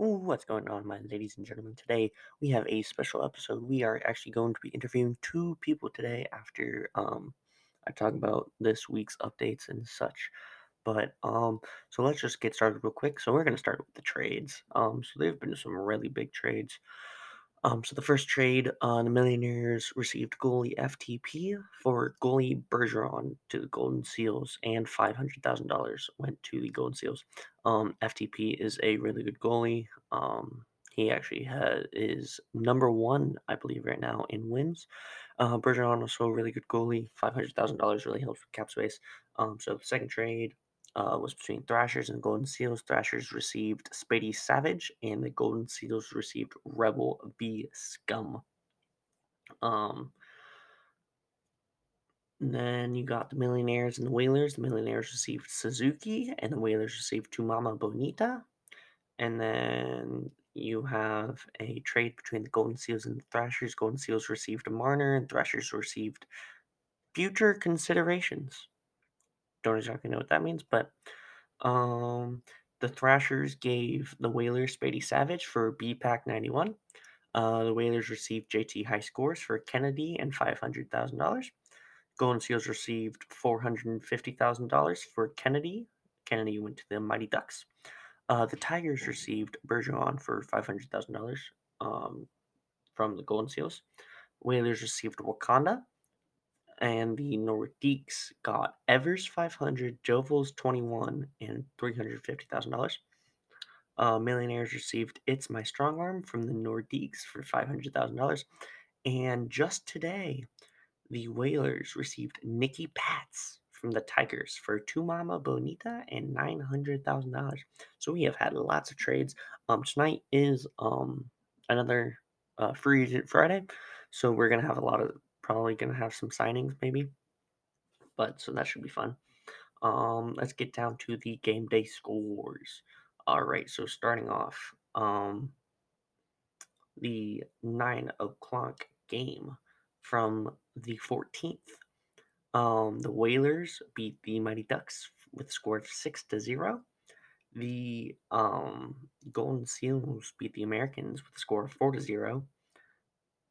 What's going on, my ladies and gentlemen? Today we have a special episode. We are actually going to be interviewing two people today after um I talk about this week's updates and such. But um so let's just get started real quick. So we're gonna start with the trades. Um so there've been some really big trades. Um, so the first trade, uh, the Millionaires received goalie FTP for goalie Bergeron to the Golden Seals, and five hundred thousand dollars went to the Golden Seals. Um, FTP is a really good goalie. Um, he actually has is number one, I believe, right now in wins. Uh, Bergeron also a really good goalie. Five hundred thousand dollars really helps with cap space. Um, so the second trade, uh, was between Thrashers and Golden Seals. Thrashers received Spady Savage, and the Golden Seals received Rebel B Scum. Um, then you got the Millionaires and the Whalers. The Millionaires received Suzuki, and the Whalers received Tumama Bonita. And then you have a trade between the Golden Seals and the Thrashers. Golden Seals received Marner, and Thrashers received future considerations. Don't exactly know what that means, but Um, the Thrashers gave the Whalers Spady Savage for BPAC 91. Uh, the Whalers received JT High Scores for Kennedy and $500,000. Golden Seals received $450,000 for Kennedy. Kennedy went to the Mighty Ducks. Uh, the Tigers received Bergeron for $500,000 um, from the Golden Seals. Whalers received Wakanda and the Nordiques got Evers 500, Jovals 21, and $350,000. Uh, Millionaires received It's My Strong Arm from the Nordiques for $500,000. And just today, the Whalers received Nikki Pats from the Tigers for Two Mama Bonita and $900,000. So we have had lots of trades. Um, tonight is um, another uh, free agent Friday. So we're going to have a lot of probably gonna have some signings maybe. But so that should be fun. Um, let's get down to the game day scores. All right, so starting off, um, the nine o'clock game from the 14th. Um, the Whalers beat the Mighty Ducks with a score of six to zero. The um, Golden Seals beat the Americans with a score of four to zero.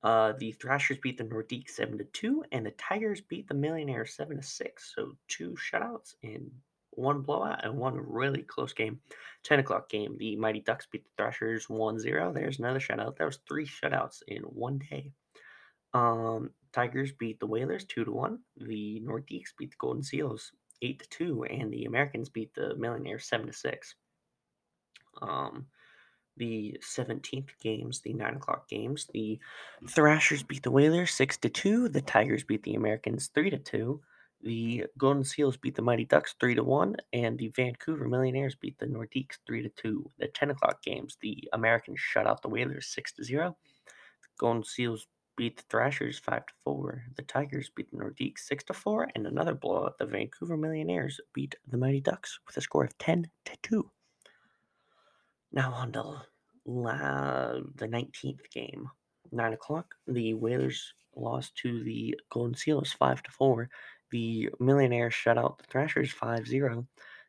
Uh, the Thrashers beat the Nordiques 7 to 2, and the Tigers beat the Millionaires 7 to 6. So two shutouts and one blowout and one really close game. 10 o'clock game. The Mighty Ducks beat the Thrashers 1 0. There's another shutout. There was three shutouts in one day. Um, Tigers beat the Whalers 2 to 1. The Nordiques beat the Golden Seals 8 to 2, and the Americans beat the Millionaires 7 to 6. Um, the 17th games, the 9 o'clock games. The mm. Thrashers beat the Whalers 6 to 2. The Tigers beat the Americans 3 to 2. The Golden Seals beat the Mighty Ducks 3 to 1. And the Vancouver Millionaires beat the Nordiques 3 to 2. The 10 o'clock games, the Americans shut out the Whalers 6 to 0. The Golden Seals beat the Thrashers 5 to 4. The Tigers beat the Nordiques 6 to 4. And another blowout, the Vancouver Millionaires beat the Mighty Ducks with a score of 10 to 2. Now on to la- the 19th game. 9 o'clock, the Whalers lost to the Golden Seals 5 to 4. The Millionaires shut out the Thrashers 5 0.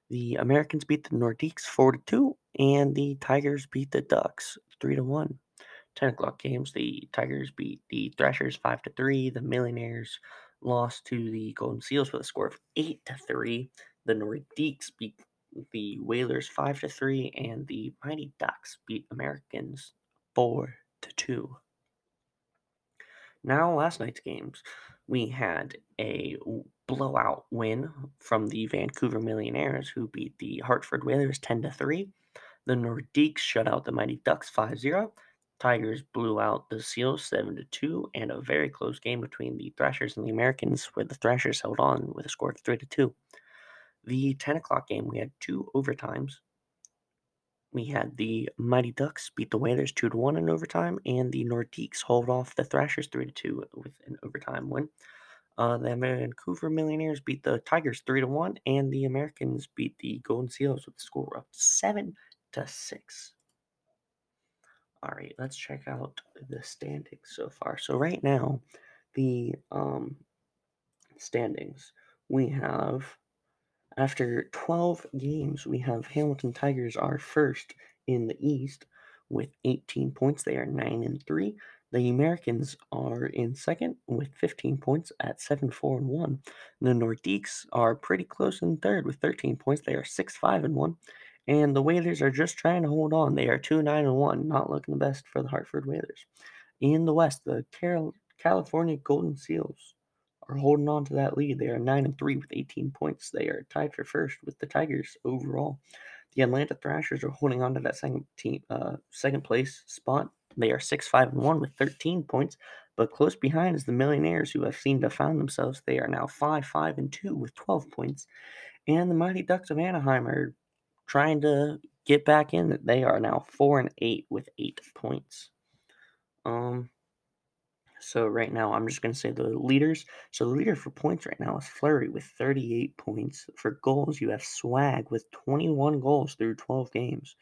The Americans beat the Nordiques 4 to 2. And the Tigers beat the Ducks 3 to 1. 10 o'clock games, the Tigers beat the Thrashers 5 to 3. The Millionaires lost to the Golden Seals with a score of 8 to 3. The Nordiques beat the Whalers 5 to 3 and the Mighty Ducks beat Americans 4 to 2. Now, last night's games, we had a blowout win from the Vancouver Millionaires who beat the Hartford Whalers 10 to 3. The Nordiques shut out the Mighty Ducks 5-0. Tigers blew out the Seals 7 to 2 and a very close game between the Thrashers and the Americans where the Thrashers held on with a score of 3 to 2. The 10 o'clock game, we had two overtimes. We had the Mighty Ducks beat the Whalers 2 to 1 in overtime, and the Nordiques hold off the Thrashers 3 to 2 with an overtime win. Uh, the Vancouver Millionaires beat the Tigers 3 to 1, and the Americans beat the Golden Seals with a score of 7 to 6. All right, let's check out the standings so far. So right now, the um, standings we have after 12 games, we have Hamilton Tigers are first in the East with 18 points. They are 9 and 3. The Americans are in second with 15 points at 7 4 and 1. The Nordiques are pretty close in third with 13 points. They are 6 5 and 1. And the Whalers are just trying to hold on. They are 2 9 and 1, not looking the best for the Hartford Whalers. In the West, the Carol- California Golden Seals are holding on to that lead. They are 9 and 3 with 18 points. They are tied for first with the Tigers overall. The Atlanta Thrashers are holding on to that second team, uh, second place spot. They are six five and one with 13 points, but close behind is the Millionaires, who have seemed to found themselves. They are now five five and two with 12 points, and the Mighty Ducks of Anaheim are trying to get back in. They are now four and eight with eight points. Um, so right now, I'm just going to say the leaders. So the leader for points right now is Flurry with 38 points. For goals, you have Swag with 21 goals through 12 games.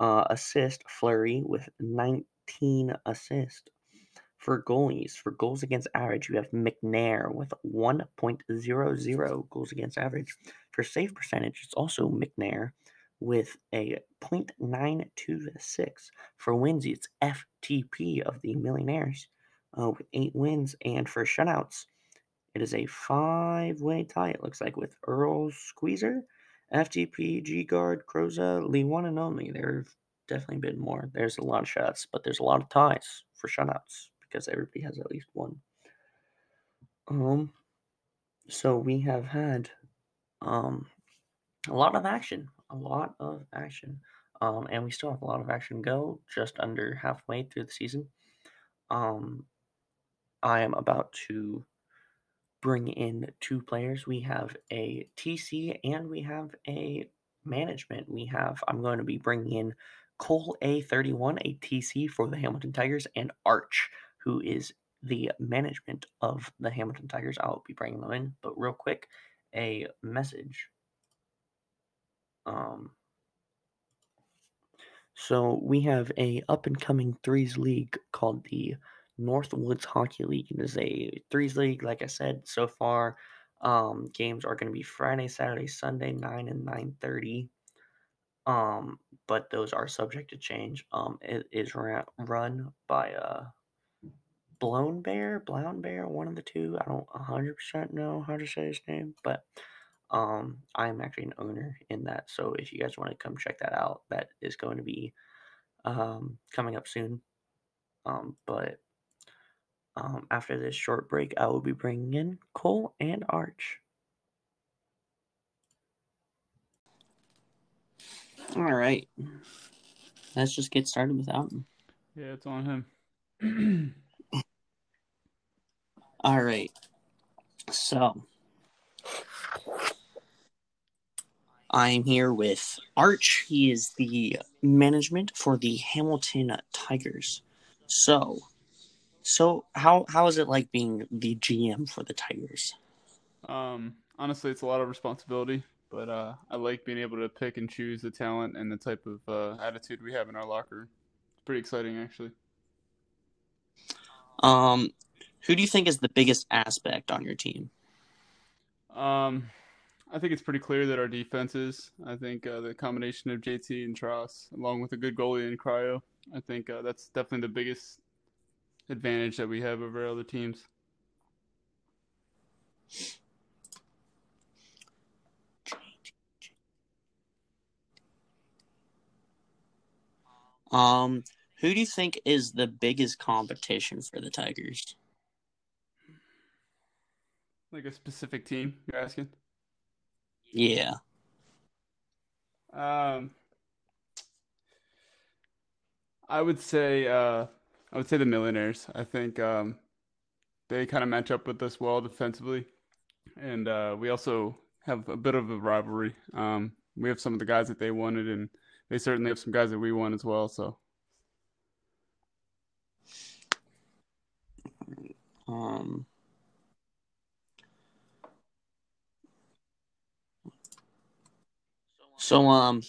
Uh, assist, Flurry with 19 assists. For goalies, for goals against average, you have McNair with 1.00 goals against average. For save percentage, it's also McNair with a 0.926. For wins, it's FTP of the Millionaires uh, with eight wins. And for shutouts, it is a five way tie, it looks like, with Earl Squeezer, FTP, G Guard, Croza, Lee One and Only. There have definitely been more. There's a lot of shutouts, but there's a lot of ties for shutouts because everybody has at least one. Um, so we have had um a lot of action, a lot of action. Um, and we still have a lot of action to go, just under halfway through the season. Um, I am about to bring in two players. We have a TC and we have a management. We have, I'm going to be bringing in Cole A31, a TC for the Hamilton Tigers, and Arch, who is the management of the Hamilton Tigers. I'll be bringing them in, but real quick, a message. Um, so we have a up and coming threes league called the Northwoods Hockey League. It is a threes league, like I said so far. Um, games are going to be Friday, Saturday, Sunday, nine and nine thirty. Um, but those are subject to change. Um, it is ra- run by uh Blown Bear, Blown Bear, one of the two. I don't hundred percent know how to say his name, but um, I'm actually an owner in that. So if you guys want to come check that out, that is going to be um coming up soon. Um, but um, after this short break, I will be bringing in Cole and Arch. All right. Let's just get started without him. Yeah, it's on him. All right. So, I'm here with Arch. He is the management for the Hamilton Tigers. So, so how how is it like being the GM for the Tigers? Um, honestly, it's a lot of responsibility, but uh, I like being able to pick and choose the talent and the type of uh, attitude we have in our locker. It's pretty exciting, actually. Um, who do you think is the biggest aspect on your team? Um, I think it's pretty clear that our defense is. I think uh, the combination of JT and Tross, along with a good goalie in Cryo, I think uh, that's definitely the biggest advantage that we have over other teams. Um, who do you think is the biggest competition for the Tigers? Like a specific team, you're asking? Yeah. Um, I would say uh, I would say the Millionaires. I think um, they kind of match up with us well defensively, and uh, we also have a bit of a rivalry. Um, we have some of the guys that they wanted, and they certainly have some guys that we want as well. So, Um. So um,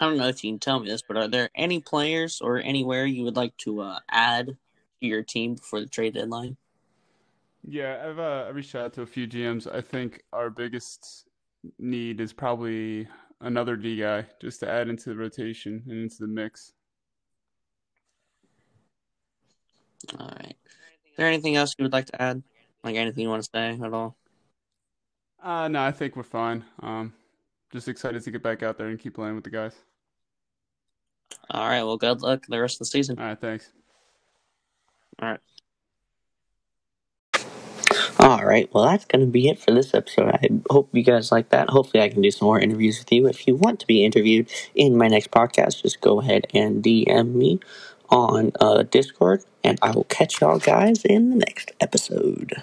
I don't know if you can tell me this, but are there any players or anywhere you would like to uh, add to your team before the trade deadline? yeah, I've uh, I reached out to a few GMs. I think our biggest need is probably another D guy just to add into the rotation and into the mix. All right. Is there anything else you would like to add? Like anything you want to say at all? Uh, no, I think we're fine. Um, just excited to get back out there and keep playing with the guys. All right. Well, good luck the rest of the season. All right, thanks. All right. All right. Well, that's going to be it for this episode. I hope you guys like that. Hopefully, I can do some more interviews with you. If you want to be interviewed in my next podcast, just go ahead and DM me on uh, Discord, and I will catch y'all guys in the next episode.